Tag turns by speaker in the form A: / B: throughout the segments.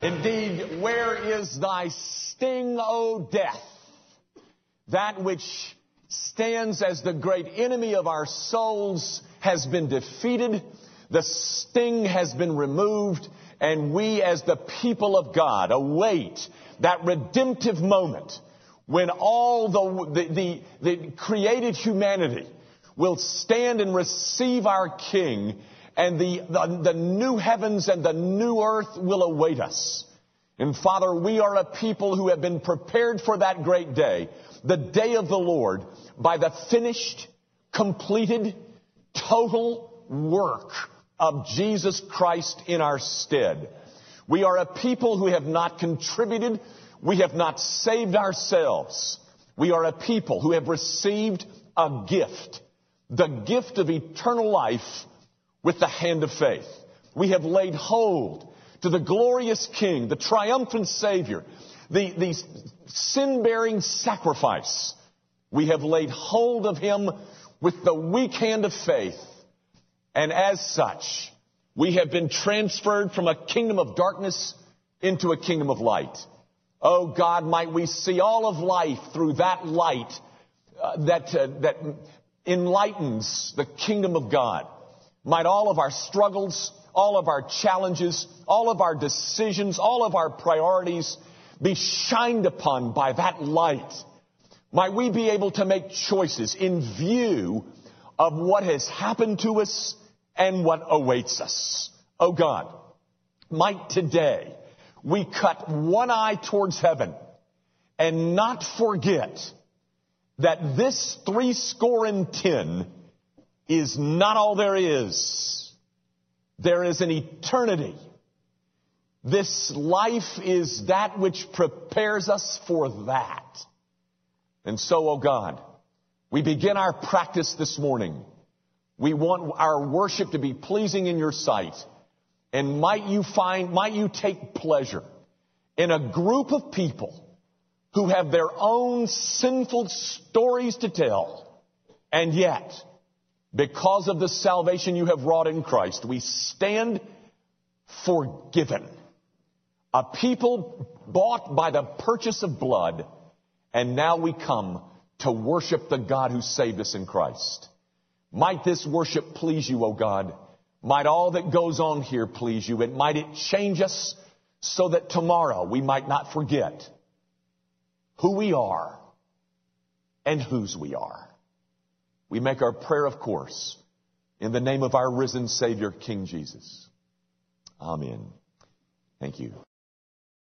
A: Indeed, where is thy sting, O death? That which stands as the great enemy of our souls has been defeated. The sting has been removed and we as the people of God await that redemptive moment when all the, the, the, the created humanity will stand and receive our King and the, the, the, new heavens and the new earth will await us. And Father, we are a people who have been prepared for that great day, the day of the Lord, by the finished, completed, total work of Jesus Christ in our stead. We are a people who have not contributed. We have not saved ourselves. We are a people who have received a gift, the gift of eternal life with the hand of faith. We have laid hold to the glorious King, the triumphant Savior, the, the sin-bearing sacrifice. We have laid hold of Him with the weak hand of faith and as such, we have been transferred from a kingdom of darkness into a kingdom of light. Oh God, might we see all of life through that light uh, that, uh, that enlightens the kingdom of God. Might all of our struggles, all of our challenges, all of our decisions, all of our priorities be shined upon by that light. Might we be able to make choices in view of what has happened to us and what awaits us. Oh God, might today we cut one eye towards heaven and not forget that this three score and ten is not all there is. There is an eternity. This life is that which prepares us for that. And so, oh God, we begin our practice this morning we want our worship to be pleasing in your sight. And might you find, might you take pleasure in a group of people who have their own sinful stories to tell. And yet, because of the salvation you have wrought in Christ, we stand forgiven. A people bought by the purchase of blood, and now we come to worship the God who saved us in Christ. Might this worship please you, O God. Might all that goes on here please you, and might it change us so that tomorrow we might not forget who we are and whose we are. We make our prayer, of course, in the name of our risen Savior, King Jesus. Amen. Thank you.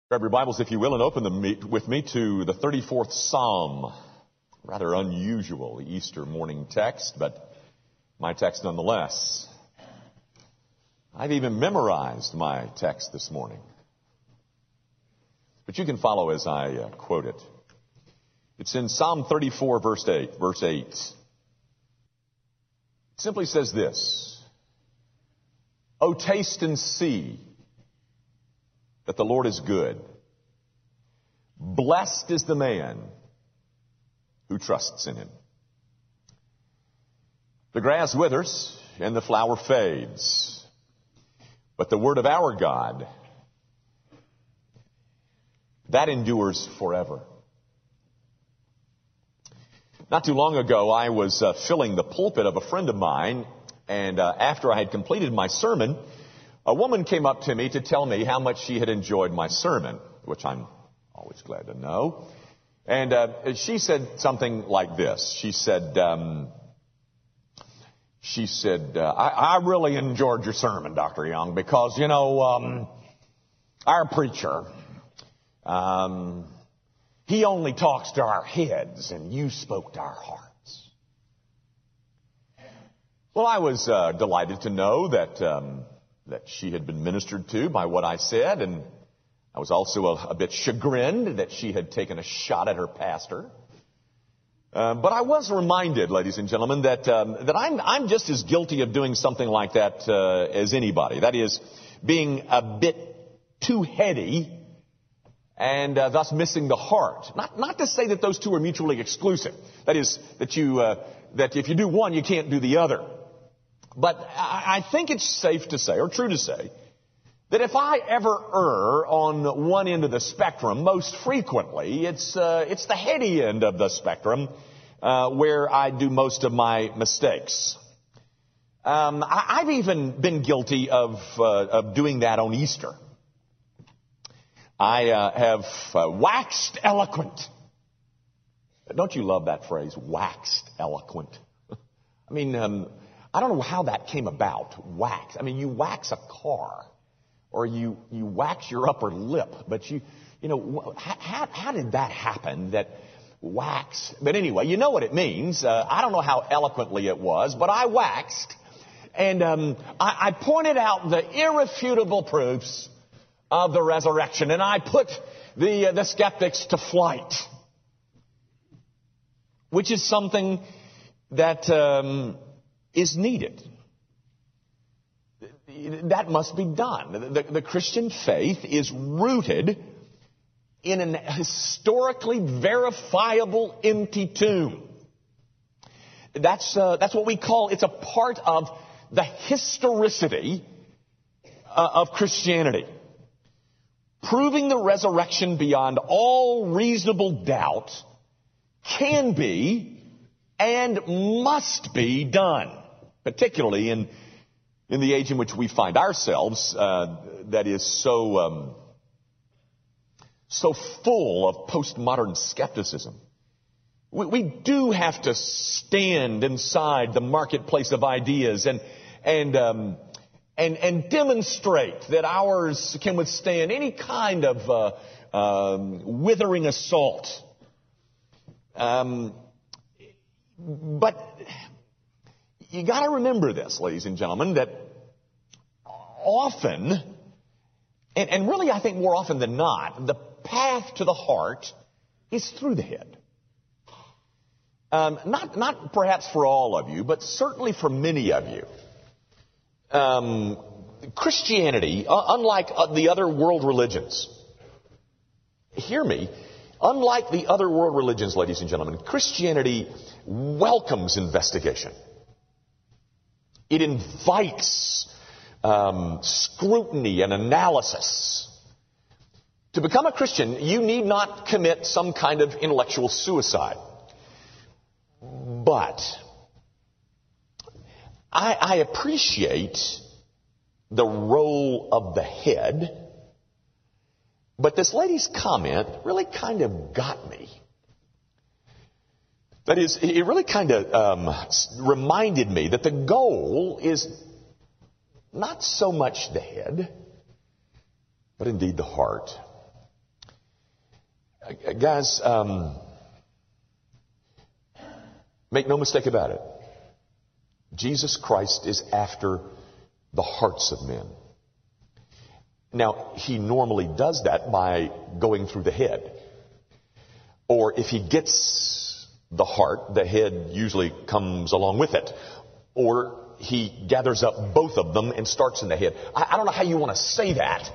A: Grab your Bibles, if you will, and open them with me to the 34th Psalm. Rather unusual Easter morning text, but my text nonetheless. I've even memorized my text this morning. But you can follow as I uh, quote it. It's in Psalm 34 verse 8, verse 8. Simply says this, Oh, taste and see that the Lord is good. Blessed is the man who trusts in him. The grass withers and the flower fades. But the word of our God, that endures forever. Not too long ago, I was uh, filling the pulpit of a friend of mine, and uh, after I had completed my sermon, a woman came up to me to tell me how much she had enjoyed my sermon, which I'm always glad to know. And uh, she said something like this. She said, um, she said, uh, I, I, really enjoyed your sermon, Dr. Young, because, you know, um, our preacher, um, he only talks to our heads, and you spoke to our hearts. Well, I was uh, delighted to know that um, that she had been ministered to by what I said, and I was also a, a bit chagrined that she had taken a shot at her pastor. Uh, but I was reminded, ladies and gentlemen, that um, that I'm I'm just as guilty of doing something like that uh, as anybody. That is, being a bit too heady and uh, thus missing the heart. Not not to say that those two are mutually exclusive. That is, that you uh, that if you do one, you can't do the other. But I, I think it's safe to say, or true to say, that if I ever err on one end of the spectrum, most frequently it's uh, it's the heady end of the spectrum uh, where I do most of my mistakes. Um, I, have even been guilty of uh, of doing that on Easter. I uh, have uh, waxed eloquent. Don't you love that phrase, waxed eloquent? I mean, um, I don't know how that came about. Wax. I mean, you wax a car or you, you wax your upper lip. But you, you know, how, how did that happen that wax? But anyway, you know what it means. Uh, I don't know how eloquently it was, but I waxed. And um, I, I pointed out the irrefutable proofs of the resurrection, and I put the, uh, the skeptics to flight, which is something that um, is needed that must be done. The, the, Christian faith is rooted in an historically verifiable empty tomb. That's, uh, that's what we call, it's a part of the historicity uh, of Christianity. Proving the resurrection beyond all reasonable doubt can be and must be done, particularly in in the age in which we find ourselves, uh, that is so um, so full of postmodern skepticism. We, we, do have to stand inside the marketplace of ideas and and um, and and demonstrate that ours can withstand any kind of uh, um, withering assault. Um, but you got to remember this, ladies and gentlemen, that often, and, and really I think more often than not, the path to the heart is through the head. Um, not, not perhaps for all of you, but certainly for many of you. Um, Christianity, uh, unlike uh, the other world religions, hear me, unlike the other world religions, ladies and gentlemen, Christianity welcomes investigation. It invites um, scrutiny and analysis. To become a Christian, you need not commit some kind of intellectual suicide. But I, I appreciate the role of the head. But this lady's comment really kind of got me. That is, it really kind of um, reminded me that the goal is not so much the head, but indeed the heart. Uh, guys, um, make no mistake about it. Jesus Christ is after the hearts of men. Now, he normally does that by going through the head. Or if he gets the heart, the head usually comes along with it. Or he gathers up both of them and starts in the head. I, I don't know how you want to say that.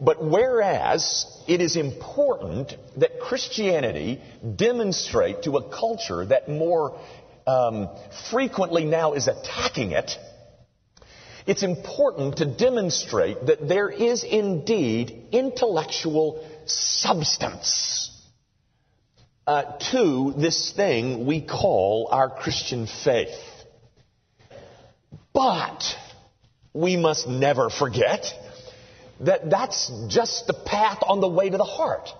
A: But whereas it is important that Christianity demonstrate to a culture that more um, frequently now is attacking it, it's important to demonstrate that there is indeed intellectual substance uh, to this thing we call our Christian faith. But we must never forget that that's just the path on the way to the heart.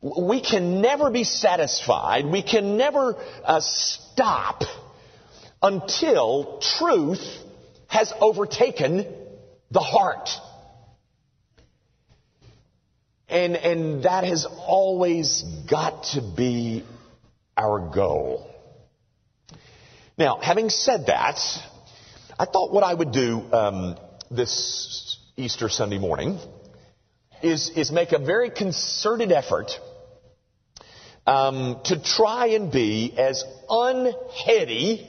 A: We can never be satisfied. We can never uh, stop until truth has overtaken the heart. And, and that has always got to be our goal. Now, having said that, I thought what I would do um, this Easter Sunday morning is, is make a very concerted effort um, to try and be as unheady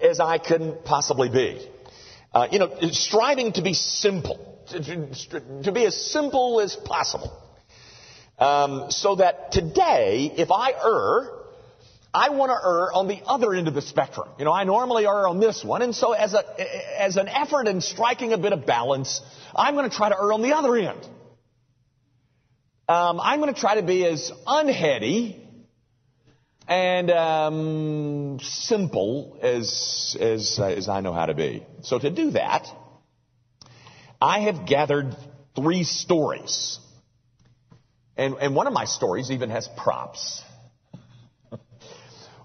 A: as I can possibly be. Uh, you know, striving to be simple, to, to, be as simple as possible. Um, so that today, if I err, I want to err on the other end of the spectrum. You know, I normally err on this one, and so as a, as an effort in striking a bit of balance, I'm going to try to err on the other end. Um, I'm going to try to be as unheady and um, simple as, as, uh, as I know how to be. So to do that, I have gathered three stories. And, and one of my stories even has props.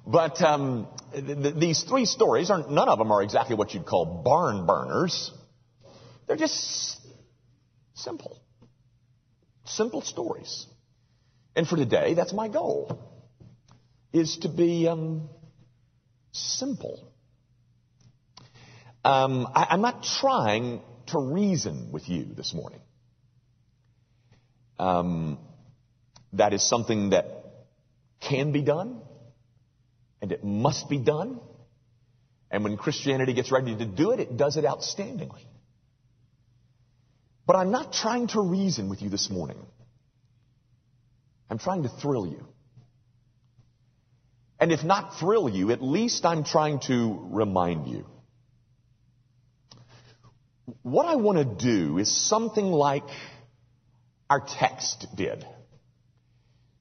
A: but um, th- th- these three stories are none of them are exactly what you'd call barn burners. They're just simple, simple stories. And for today, that's my goal is to be um, simple. Um, I, I'm not trying to reason with you this morning. Um, that is something that can be done, and it must be done. And when Christianity gets ready to do it, it does it outstandingly. But I'm not trying to reason with you this morning. I'm trying to thrill you. And if not thrill you, at least I'm trying to remind you. What I want to do is something like our text did.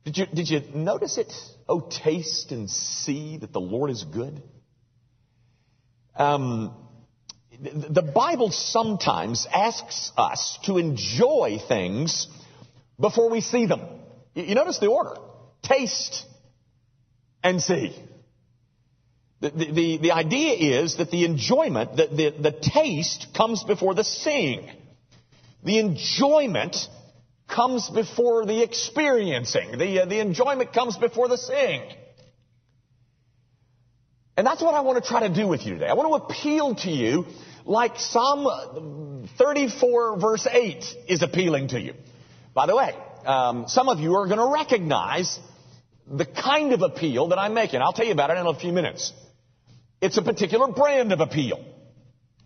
A: Did you, did you notice it? Oh, taste and see that the Lord is good. Um, the Bible sometimes asks us to enjoy things before we see them. You notice the order. Taste and see. The, the, the, idea is that the enjoyment, the, the, the taste comes before the seeing. The enjoyment comes before the experiencing. The, uh, the enjoyment comes before the seeing. And that's what I want to try to do with you today. I want to appeal to you like Psalm 34 verse 8 is appealing to you. By the way, um, some of you are going to recognize the kind of appeal that I'm making. I'll tell you about it in a few minutes. It's a particular brand of appeal.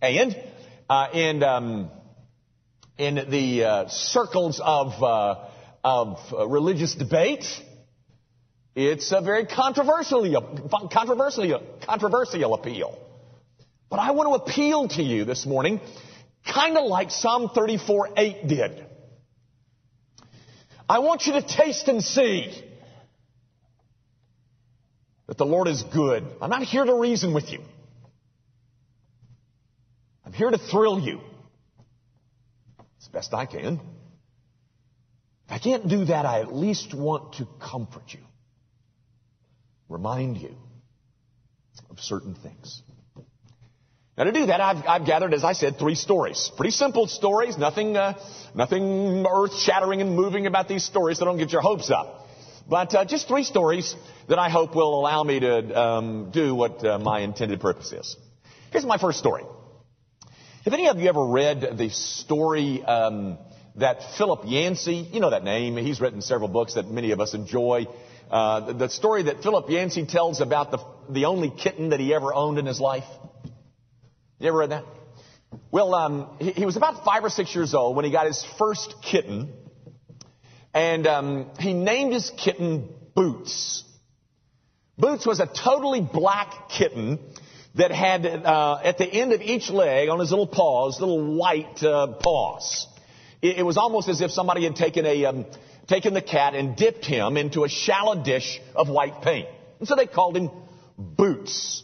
A: And uh, in, um, in the uh, circles of, uh, of uh, religious debate, it's a very controversial, controversial, controversial appeal. But I want to appeal to you this morning, kind of like Psalm 34 8 did. I want you to taste and see that the Lord is good. I'm not here to reason with you. I'm here to thrill you as best I can. If I can't do that, I at least want to comfort you, remind you of certain things. Now to do that, I've, I've gathered, as I said, three stories. Pretty simple stories, nothing, uh, nothing earth-shattering and moving about these stories, so don't get your hopes up. But uh, just three stories that I hope will allow me to um, do what uh, my intended purpose is. Here's my first story. Have any of you ever read the story um, that Philip Yancey, you know that name, he's written several books that many of us enjoy. Uh, the story that Philip Yancey tells about the, the only kitten that he ever owned in his life. You ever read that? Well, um, he, he was about five or six years old when he got his first kitten. And um, he named his kitten Boots. Boots was a totally black kitten that had uh, at the end of each leg on his little paws, little white uh, paws. It, it, was almost as if somebody had taken a um, taken the cat and dipped him into a shallow dish of white paint, and so they called him Boots.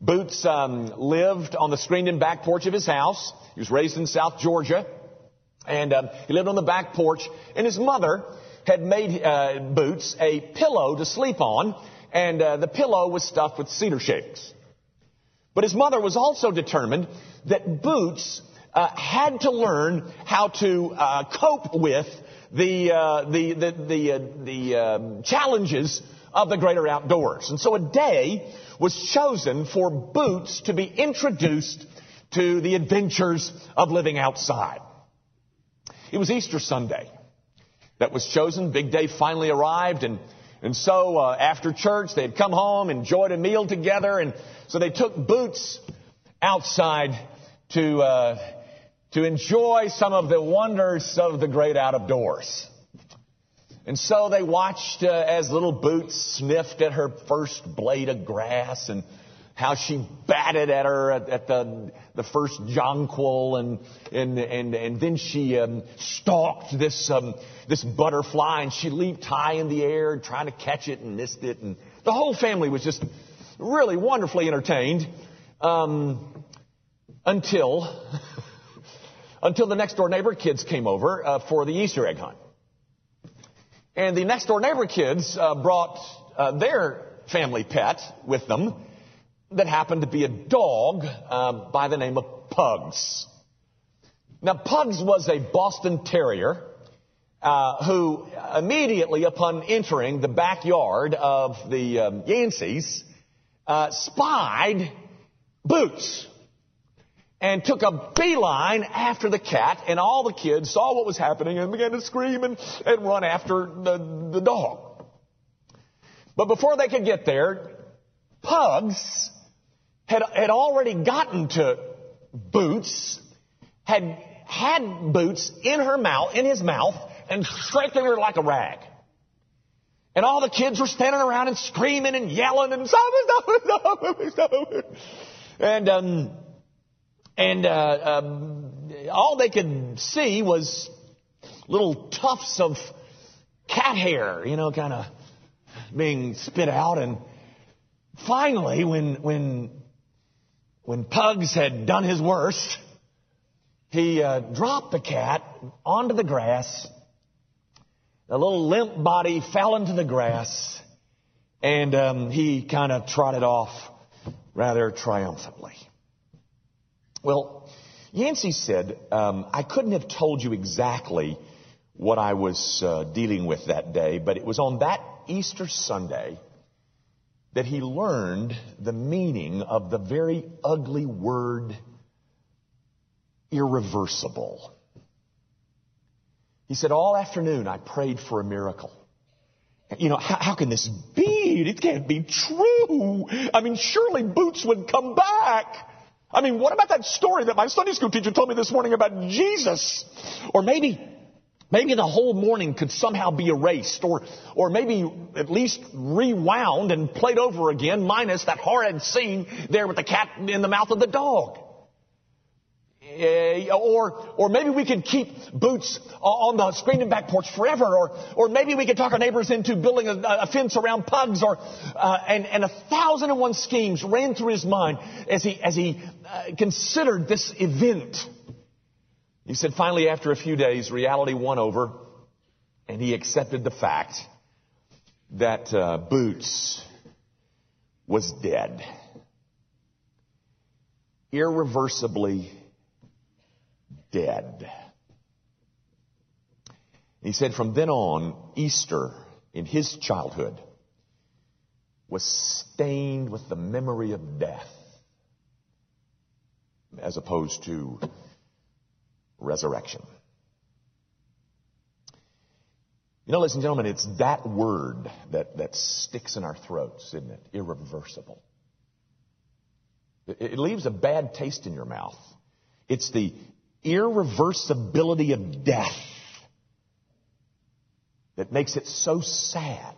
A: Boots um, lived on the screened-in back porch of his house. He was raised in South Georgia. And um, he lived on the back porch, and his mother had made uh, Boots a pillow to sleep on, and uh, the pillow was stuffed with cedar shavings. But his mother was also determined that Boots uh, had to learn how to uh, cope with the uh, the the the, uh, the um, challenges of the greater outdoors. And so a day was chosen for Boots to be introduced to the adventures of living outside. It was Easter Sunday that was chosen. Big day finally arrived and and so uh, after church, they had come home, enjoyed a meal together, and so they took Boots outside to uh, to enjoy some of the wonders of the great out of doors. And so they watched uh, as little Boots sniffed at her first blade of grass and how she batted at her at, at the the first jonquil and and and and then she um, stalked this um, this butterfly and she leaped high in the air trying to catch it and missed it and the whole family was just really wonderfully entertained um, until until the next door neighbor kids came over uh, for the Easter egg hunt. And the next door neighbor kids uh, brought uh, their family pet with them that happened to be a dog uh, by the name of Pugs. Now, Pugs was a Boston Terrier uh, who immediately upon entering the backyard of the um, Yanceys uh, spied Boots and took a beeline after the cat, and all the kids saw what was happening and began to scream and, and run after the, the dog. But before they could get there, Pugs had, had already gotten to Boots, had had Boots in her mouth, in his mouth, and strengthening her like a rag. And all the kids were standing around and screaming and yelling and stop it, stop it, stop it, And um, and uh, um, all they could see was little tufts of cat hair, you know, kind of being spit out. And finally, when when when Pugs had done his worst, he uh, dropped the cat onto the grass. The little limp body fell into the grass, and um, he kind of trotted off rather triumphantly. Well, Yancey said, um, I couldn't have told you exactly what I was uh, dealing with that day, but it was on that Easter Sunday that he learned the meaning of the very ugly word irreversible. He said, All afternoon I prayed for a miracle. You know, how, how, can this be? It can't be true. I mean, surely Boots would come back. I mean, what about that story that my Sunday school teacher told me this morning about Jesus? Or maybe, maybe the whole morning could somehow be erased, or, or maybe at least rewound and played over again, minus that horrid scene there with the cat in the mouth of the dog. Uh, or, or maybe we could keep boots on the screen and back porch forever, or, or maybe we could talk our neighbors into building a, a fence around pugs, or, uh, and, and a thousand and one schemes ran through his mind as he, as he uh, considered this event. He said finally after a few days, reality won over, and he accepted the fact that uh, Boots was dead. Irreversibly dead. He said from then on, Easter in his childhood was stained with the memory of death as opposed to resurrection. You know, ladies and gentlemen, it's that word that, that sticks in our throats, isn't it? Irreversible. It, it leaves a bad taste in your mouth. It's the irreversibility of death that makes it so sad,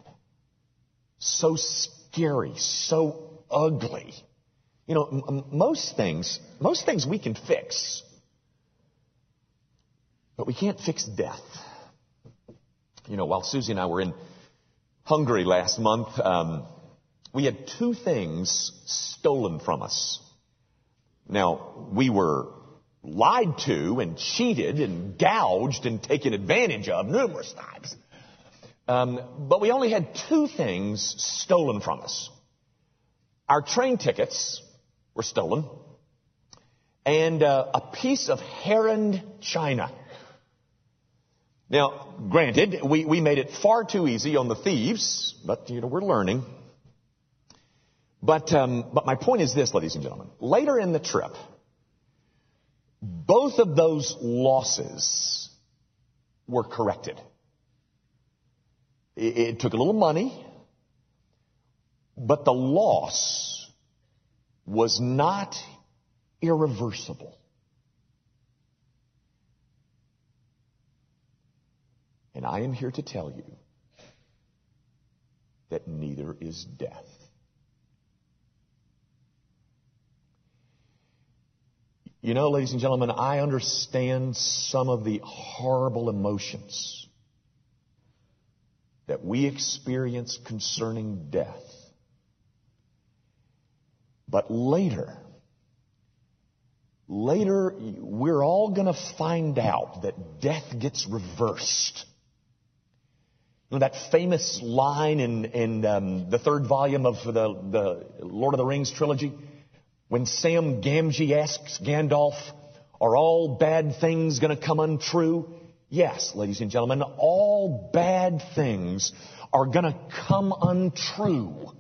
A: so scary, so ugly. You know, m- most things, most things we can fix, but we can't fix death. You know, while Susie and I were in Hungary last month, um, we had two things stolen from us. Now, we were lied to and cheated and gouged and taken advantage of numerous times. Um, but we only had two things stolen from us. Our train tickets were stolen, and uh, a piece of Herend china. Now, granted, we, we made it far too easy on the thieves, but you know we're learning. But um, but my point is this, ladies and gentlemen. Later in the trip, both of those losses were corrected. It, it took a little money, but the loss was not irreversible. And I am here to tell you that neither is death. You know, ladies and gentlemen, I understand some of the horrible emotions that we experience concerning death. But later, later, we're all going to find out that death gets reversed. You know, that famous line in, in um, the third volume of the, the Lord of the Rings trilogy, when Sam Gamgee asks Gandalf, are all bad things going to come untrue? Yes, ladies and gentlemen, all bad things are going to come untrue.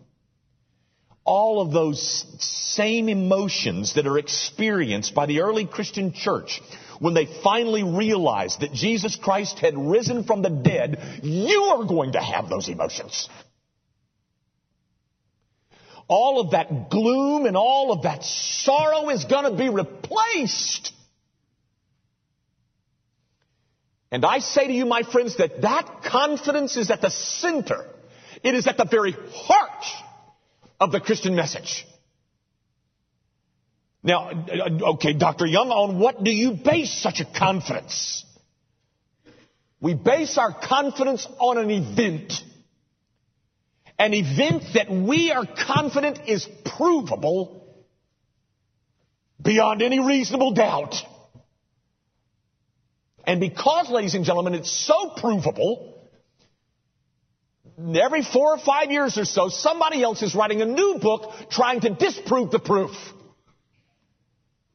A: All of those same emotions that are experienced by the early Christian church when they finally realized that Jesus Christ had risen from the dead, you are going to have those emotions. All of that gloom and all of that sorrow is going to be replaced and I say to you, my friends, that that confidence is at the center. It is at the very heart of the Christian message. Now, okay, Dr. Young, on what do you base such a confidence? We base our confidence on an event. An event that we are confident is provable beyond any reasonable doubt. And because, ladies and gentlemen, it's so provable, every four or five years or so, somebody else is writing a new book trying to disprove the proof.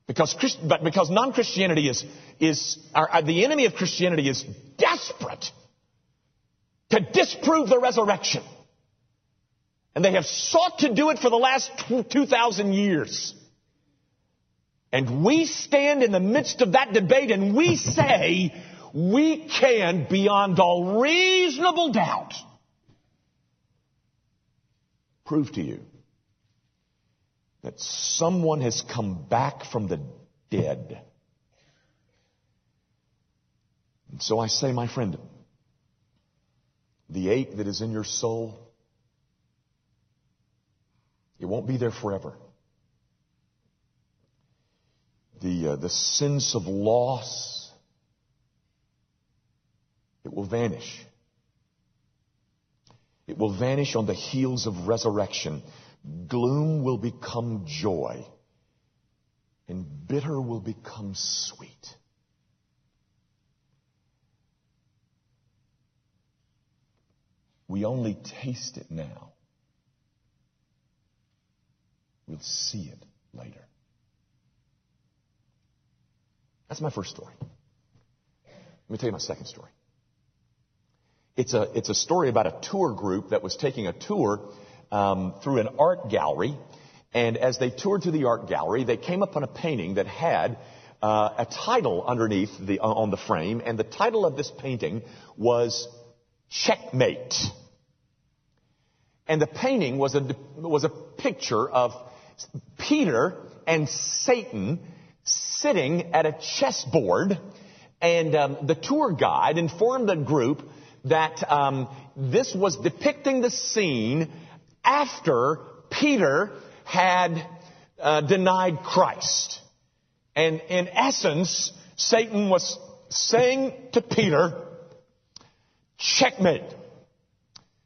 A: Because, but because non-Christianity is, is our, uh, the enemy of Christianity is desperate to disprove the resurrection. And they have sought to do it for the last 2,000 years. And we stand in the midst of that debate and we say we can, beyond all reasonable doubt, prove to you that someone has come back from the dead. And so I say, my friend, the ache that is in your soul, it won't be there forever the, uh, the sense of loss, it will vanish. It will vanish on the heels of resurrection. Gloom will become joy, and bitter will become sweet. We only taste it now. We'll see it later. That's my first story. Let me tell you my second story. It's a, it's a story about a tour group that was taking a tour um, through an art gallery. And as they toured through the art gallery, they came upon a painting that had uh, a title underneath the, uh, on the frame. And the title of this painting was Checkmate. And the painting was a, was a picture of Peter and Satan sitting at a chessboard, and um, the tour guide informed the group that um, this was depicting the scene after Peter had uh, denied Christ. And in essence, Satan was saying to Peter, checkmate.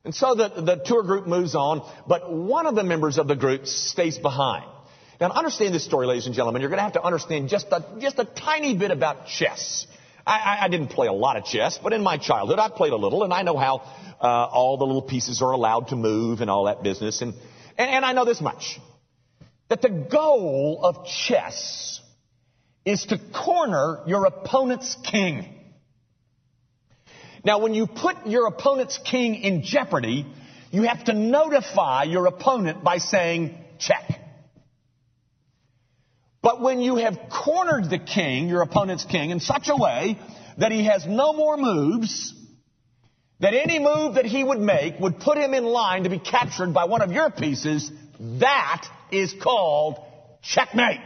A: And so the, the tour group moves on, but one of the members of the group stays behind. Now, to understand this story, ladies and gentlemen, you're going to have to understand just a, just a tiny bit about chess. I, I, didn't play a lot of chess, but in my childhood, I played a little, and I know how uh, all the little pieces are allowed to move and all that business. And, and, and I know this much that the goal of chess is to corner your opponent's king. Now, when you put your opponent's king in jeopardy, you have to notify your opponent by saying, check. But when you have cornered the king, your opponent's king, in such a way that he has no more moves, that any move that he would make would put him in line to be captured by one of your pieces, that is called checkmate.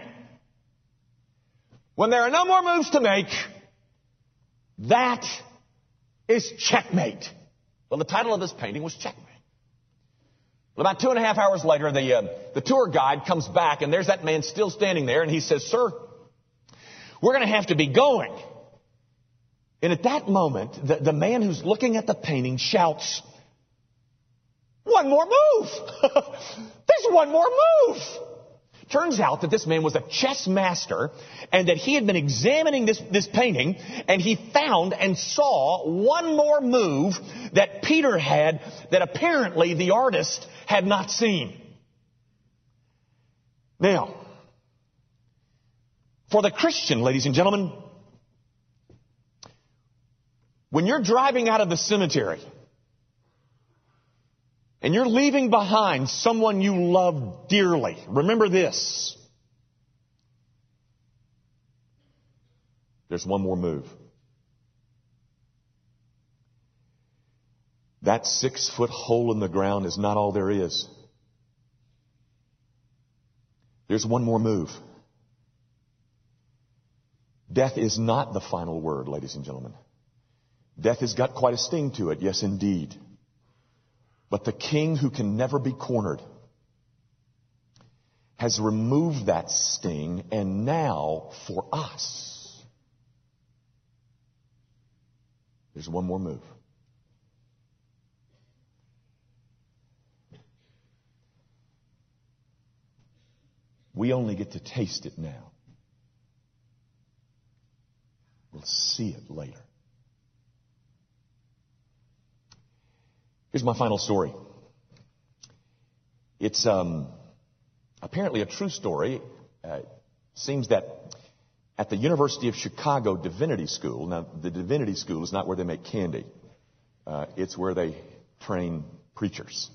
A: When there are no more moves to make, that is checkmate. Well, the title of this painting was Checkmate. About two and a half hours later, the, uh, the tour guide comes back and there's that man still standing there and he says, Sir, we're going to have to be going. And at that moment, the, the man who's looking at the painting shouts, One more move! There's one more move! Turns out that this man was a chess master and that he had been examining this, this painting and he found and saw one more move that Peter had that apparently the artist had not seen. Now, for the Christian, ladies and gentlemen, when you're driving out of the cemetery and you're leaving behind someone you love dearly, remember this. There's one more move. That six foot hole in the ground is not all there is. There's one more move. Death is not the final word, ladies and gentlemen. Death has got quite a sting to it, yes indeed. But the king who can never be cornered has removed that sting and now for us, there's one more move. We only get to taste it now. We'll see it later. Here's my final story. It's um, apparently a true story. Uh, seems that at the University of Chicago Divinity School, now the Divinity School is not where they make candy. Uh, it's where they train preachers.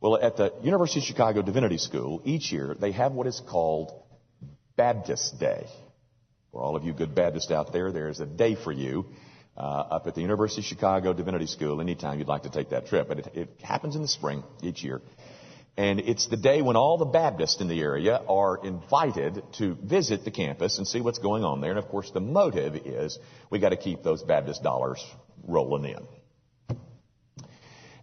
A: Well, at the University of Chicago Divinity School, each year they have what is called Baptist Day. For all of you good Baptists out there, there's a day for you uh, up at the University of Chicago Divinity School anytime you'd like to take that trip. But it, it happens in the spring each year. And it's the day when all the Baptists in the area are invited to visit the campus and see what's going on there. And of course, the motive is we got to keep those Baptist dollars rolling in.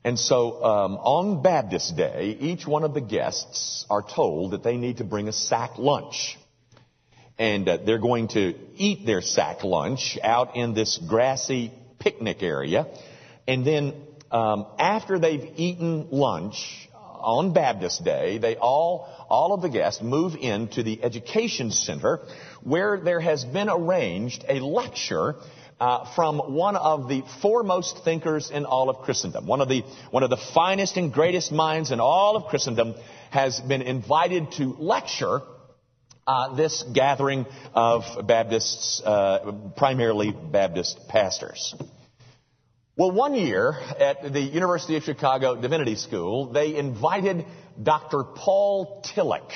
A: And so um, on Baptist Day, each one of the guests are told that they need to bring a sack lunch and uh, they're going to eat their sack lunch out in this grassy picnic area. And then um, after they've eaten lunch on Baptist Day, they all, all of the guests move into the education center where there has been arranged a lecture uh, from one of the foremost thinkers in all of Christendom. One of the one of the finest and greatest minds in all of Christendom has been invited to lecture uh, this gathering of Baptists, uh, primarily Baptist pastors. Well, one year at the University of Chicago Divinity School, they invited Dr. Paul Tillich.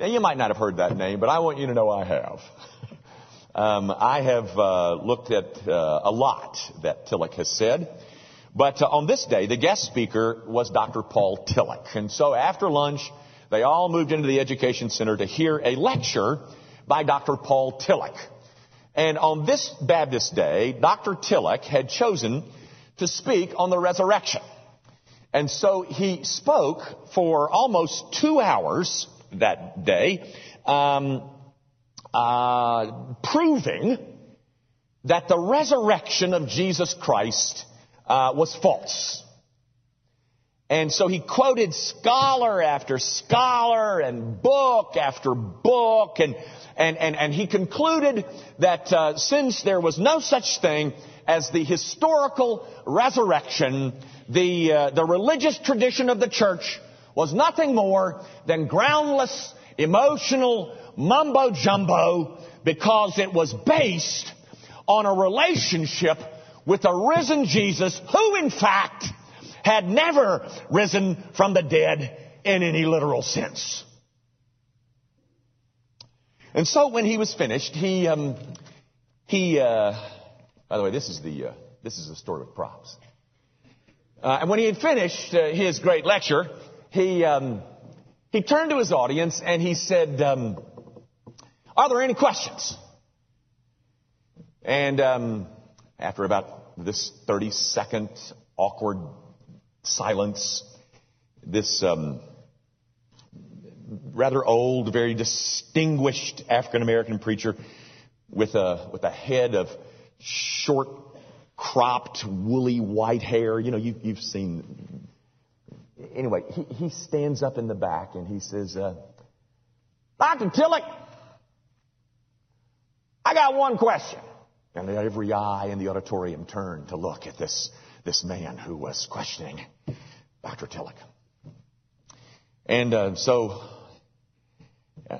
A: Now, you might not have heard that name, but I want you to know I have. um, I have uh, looked at uh, a lot that Tillich has said. But uh, on this day, the guest speaker was Dr. Paul Tillich. And so after lunch, they all moved into the Education Center to hear a lecture by Dr. Paul Tillich. And on this Baptist Day, Dr. Tillich had chosen to speak on the resurrection. And so he spoke for almost two hours that day, um, uh, proving that the resurrection of Jesus Christ uh, was false. And so he quoted scholar after scholar and book after book. And, and, and, and he concluded that uh, since there was no such thing as the historical resurrection, the, uh, the religious tradition of the church was nothing more than groundless, emotional mumbo jumbo because it was based on a relationship with a risen Jesus who in fact had never risen from the dead in any literal sense. And so when he was finished, he, um, he, uh, by the way, this is the, uh, this is the story with props. Uh, and when he had finished uh, his great lecture, he, um, he turned to his audience and he said, um, are there any questions? And um, after about this 30 second awkward silence. this um, rather old, very distinguished African American preacher with a with a head of short, cropped, woolly white hair. You know, you, you've seen. Anyway, he, he stands up in the back and he says, uh, "Dr. Tillich, I got one question." And every eye in the auditorium turned to look at this this man who was questioning Dr. Tillich. And uh, so uh,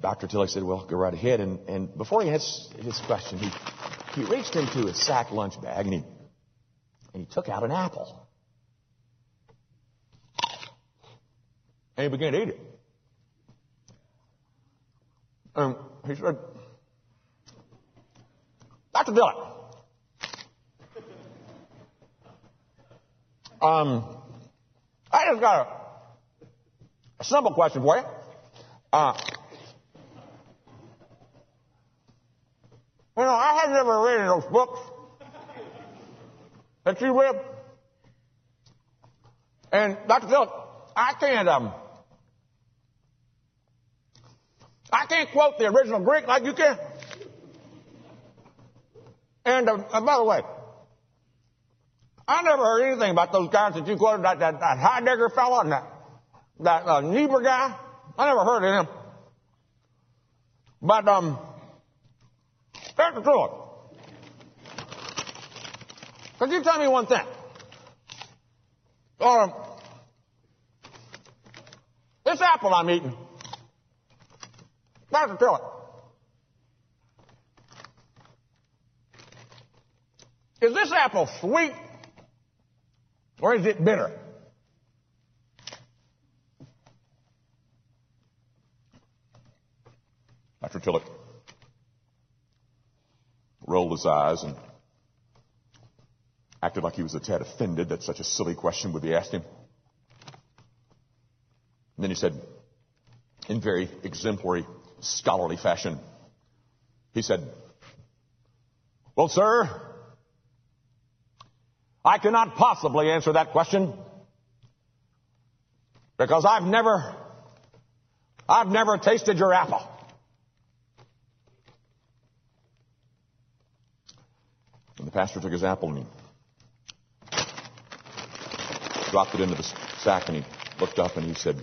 A: Dr. Tillich said, well, go right ahead. And, and before he asked his question, he, he reached into his sack lunch bag and he, and he took out an apple. And he began to eat it. And he said, Dr. Tillich, um, I just got a, a simple question for you. Uh, you know, I have never read those books that you read. And Dr. Tillich, I can't, um, I can't quote the original Greek like you can. And, uh, by the way, I never heard anything about those guys that you quoted, that, that, that Heidegger fellow and that, that uh, Niebuhr guy. I never heard of him. But, um, that's the truth. Could you tell me one thing? Um, this apple I'm eating, Dr. Tillich, is this apple sweet or is it bitter? Dr. Tillich rolled his eyes and acted like he was a tad offended that such a silly question would be asked him. And then he said, in very exemplary, scholarly fashion, he said, Well, sir, I cannot possibly answer that question because I've never, I've never tasted your apple. And the pastor took his apple and he dropped it into the sack and he looked up and he said,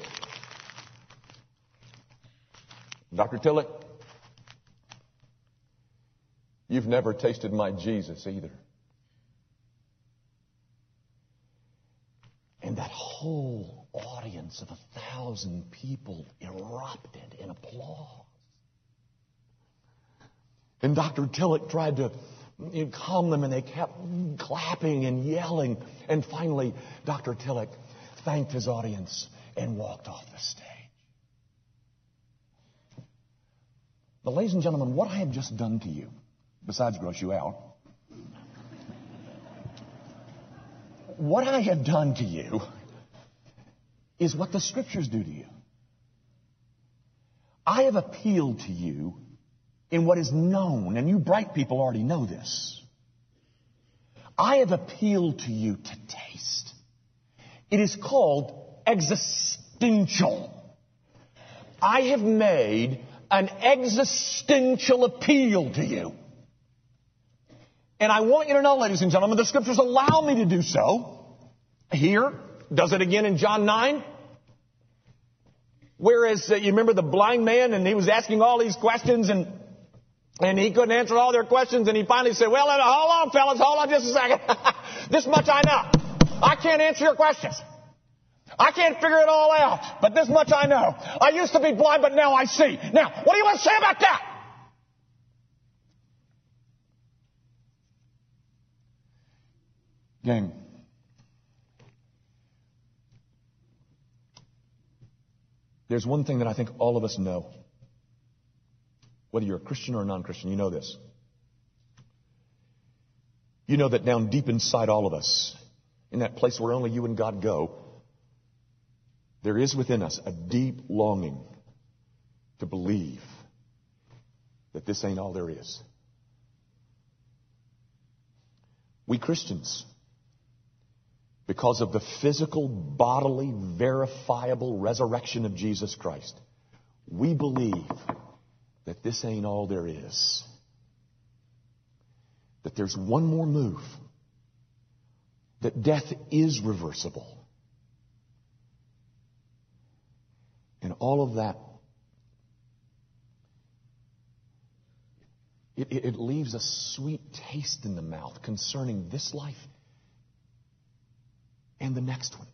A: Dr. Tillich, you've never tasted my Jesus either. And that whole audience of a thousand people erupted in applause. And Dr. Tillich tried to calm them, and they kept clapping and yelling. And finally, Dr. Tillich thanked his audience and walked off the stage. But, ladies and gentlemen, what I have just done to you, besides gross you out, what I have done to you is what the scriptures do to you. I have appealed to you in what is known, and you bright people already know this. I have appealed to you to taste. It is called existential. I have made an existential appeal to you. And I want you to know, ladies and gentlemen, the scriptures allow me to do so. Here, does it again in John 9. Whereas, uh, you remember the blind man and he was asking all these questions and, and he couldn't answer all their questions and he finally said, well, hold on, fellas, hold on just a second. this much I know. I can't answer your questions. I can't figure it all out, but this much I know. I used to be blind, but now I see. Now, what do you want to say about that? Gang. There's one thing that I think all of us know. Whether you're a Christian or a non-Christian, you know this. You know that down deep inside all of us, in that place where only you and God go, there is within us a deep longing to believe that this ain't all there is. We Christians, because of the physical, bodily, verifiable resurrection of Jesus Christ, we believe that this ain't all there is. That there's one more move. That death is reversible. And all of that, it, it, leaves a sweet taste in the mouth concerning this life and the next one.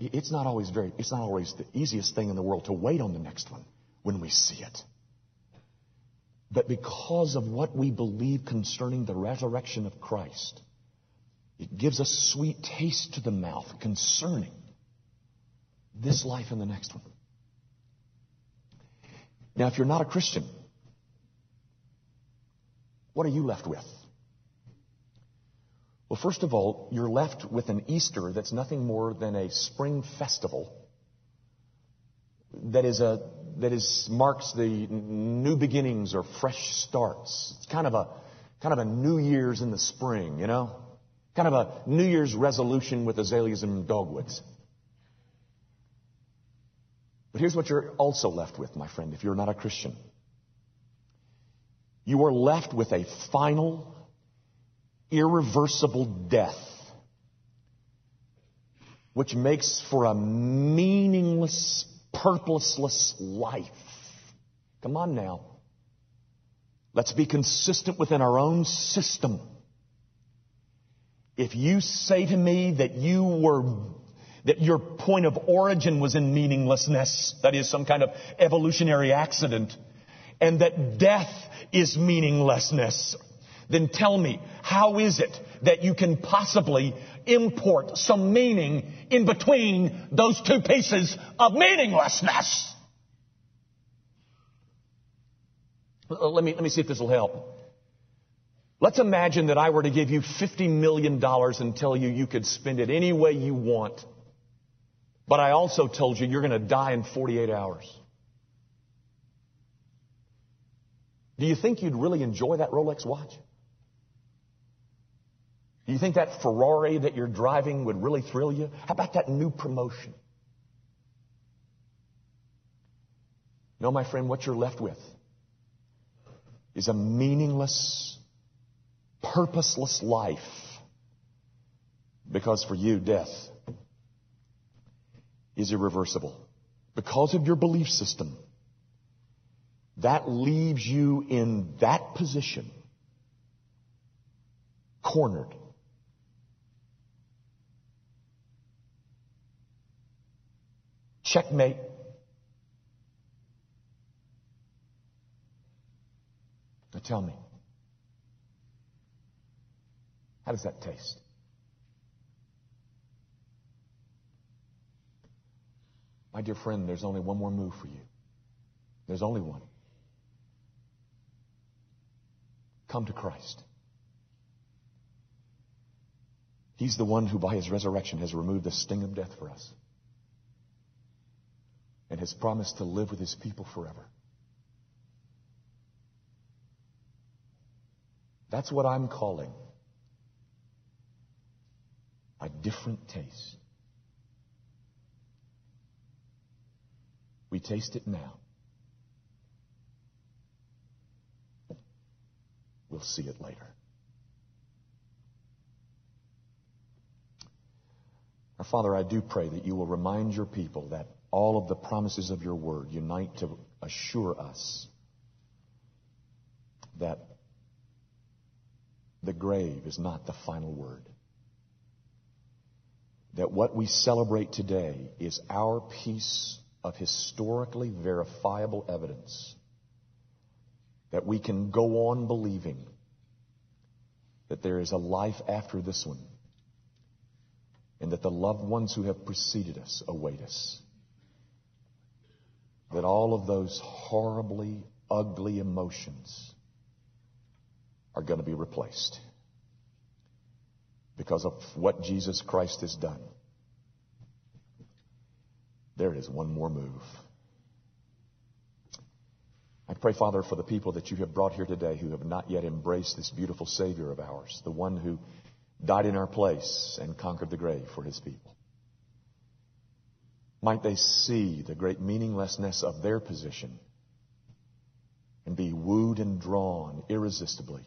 A: It's not always very, it's not always the easiest thing in the world to wait on the next one when we see it. But because of what we believe concerning the resurrection of Christ, it gives a sweet taste to the mouth concerning this life and the next one. Now, if you're not a Christian, what are you left with? Well, first of all, you're left with an Easter that's nothing more than a spring festival that is a that is marks the new beginnings or fresh starts. It's kind of a kind of a New Year's in the spring, you know, kind of a New Year's resolution with azaleas and dogwoods. But here's what you're also left with, my friend, if you're not a Christian. You are left with a final irreversible death, which makes for a meaningless, purposeless life. Come on now. Let's be consistent within our own system. If you say to me that you were, that your point of origin was in meaninglessness, that is some kind of evolutionary accident, and that death is meaninglessness, then tell me, how is it that you can possibly import some meaning in between those two pieces of meaninglessness? Let me, let me see if this will help. Let's imagine that I were to give you $50 million and tell you you could spend it any way you want. But I also told you you're going to die in 48 hours. Do you think you'd really enjoy that Rolex watch? Do you think that Ferrari that you're driving would really thrill you? How about that new promotion? No, my friend, what you're left with is a meaningless, purposeless life. Because for you, death is irreversible. Because of your belief system, that leaves you in that position, cornered Checkmate. Now tell me, how does that taste? My dear friend, there's only one more move for you. There's only one. Come to Christ. He's the one who, by his resurrection, has removed the sting of death for us and has promised to live with his people forever. That's what I'm calling a different taste. We taste it now. We'll see it later. Our Father, I do pray that you will remind your people that all of the promises of your word unite to assure us that the grave is not the final word. That what we celebrate today is our piece of historically verifiable evidence that we can go on believing that there is a life after this one and that the loved ones who have preceded us await us that all of those horribly ugly emotions are going to be replaced because of what Jesus Christ has done. There is one more move. I pray, Father, for the people that you have brought here today who have not yet embraced this beautiful Savior of ours, the one who died in our place and conquered the grave for his people. Might they see the great meaninglessness of their position and be wooed and drawn irresistibly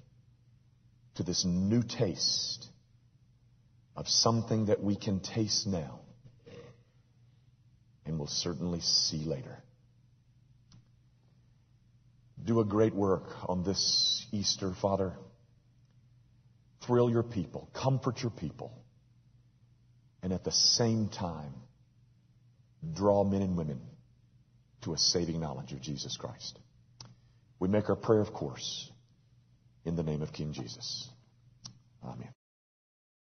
A: to this new taste of something that we can taste now and will certainly see later. Do a great work on this Easter, Father. Thrill your people, comfort your people, and at the same time, draw men and women to a saving knowledge of Jesus Christ. We make our prayer, of course, in the name of King Jesus. Amen.